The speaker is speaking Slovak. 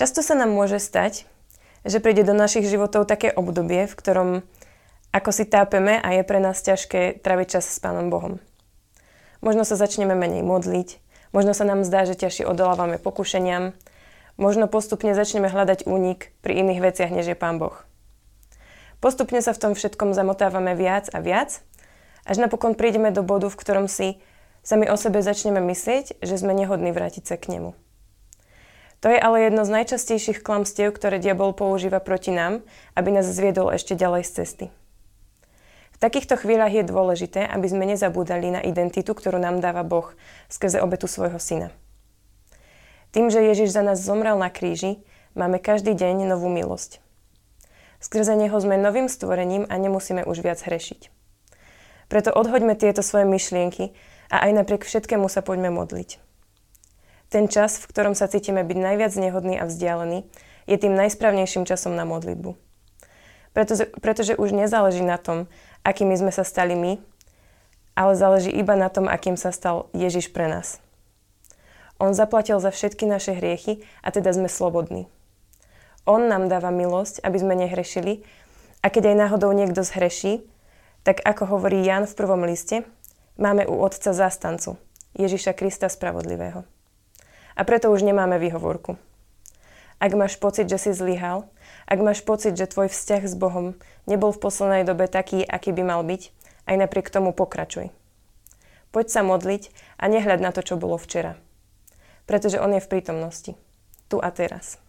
Často sa nám môže stať, že príde do našich životov také obdobie, v ktorom ako si tápeme a je pre nás ťažké traviť čas s Pánom Bohom. Možno sa začneme menej modliť, možno sa nám zdá, že ťažšie odolávame pokušeniam, možno postupne začneme hľadať únik pri iných veciach, než je Pán Boh. Postupne sa v tom všetkom zamotávame viac a viac, až napokon prídeme do bodu, v ktorom si sami o sebe začneme myslieť, že sme nehodní vrátiť sa k nemu. To je ale jedno z najčastejších klamstiev, ktoré diabol používa proti nám, aby nás zviedol ešte ďalej z cesty. V takýchto chvíľach je dôležité, aby sme nezabúdali na identitu, ktorú nám dáva Boh skrze obetu svojho syna. Tým, že Ježiš za nás zomrel na kríži, máme každý deň novú milosť. Skrze Neho sme novým stvorením a nemusíme už viac hrešiť. Preto odhoďme tieto svoje myšlienky a aj napriek všetkému sa poďme modliť. Ten čas, v ktorom sa cítime byť najviac nehodný a vzdialený, je tým najsprávnejším časom na modlitbu. Pretože, pretože už nezáleží na tom, akými sme sa stali my, ale záleží iba na tom, akým sa stal Ježiš pre nás. On zaplatil za všetky naše hriechy a teda sme slobodní. On nám dáva milosť, aby sme nehrešili a keď aj náhodou niekto zhreší, tak ako hovorí Jan v prvom liste, máme u Otca zastancu, Ježiša Krista Spravodlivého a preto už nemáme výhovorku. Ak máš pocit, že si zlyhal, ak máš pocit, že tvoj vzťah s Bohom nebol v poslednej dobe taký, aký by mal byť, aj napriek tomu pokračuj. Poď sa modliť a nehľad na to, čo bolo včera. Pretože On je v prítomnosti. Tu a teraz.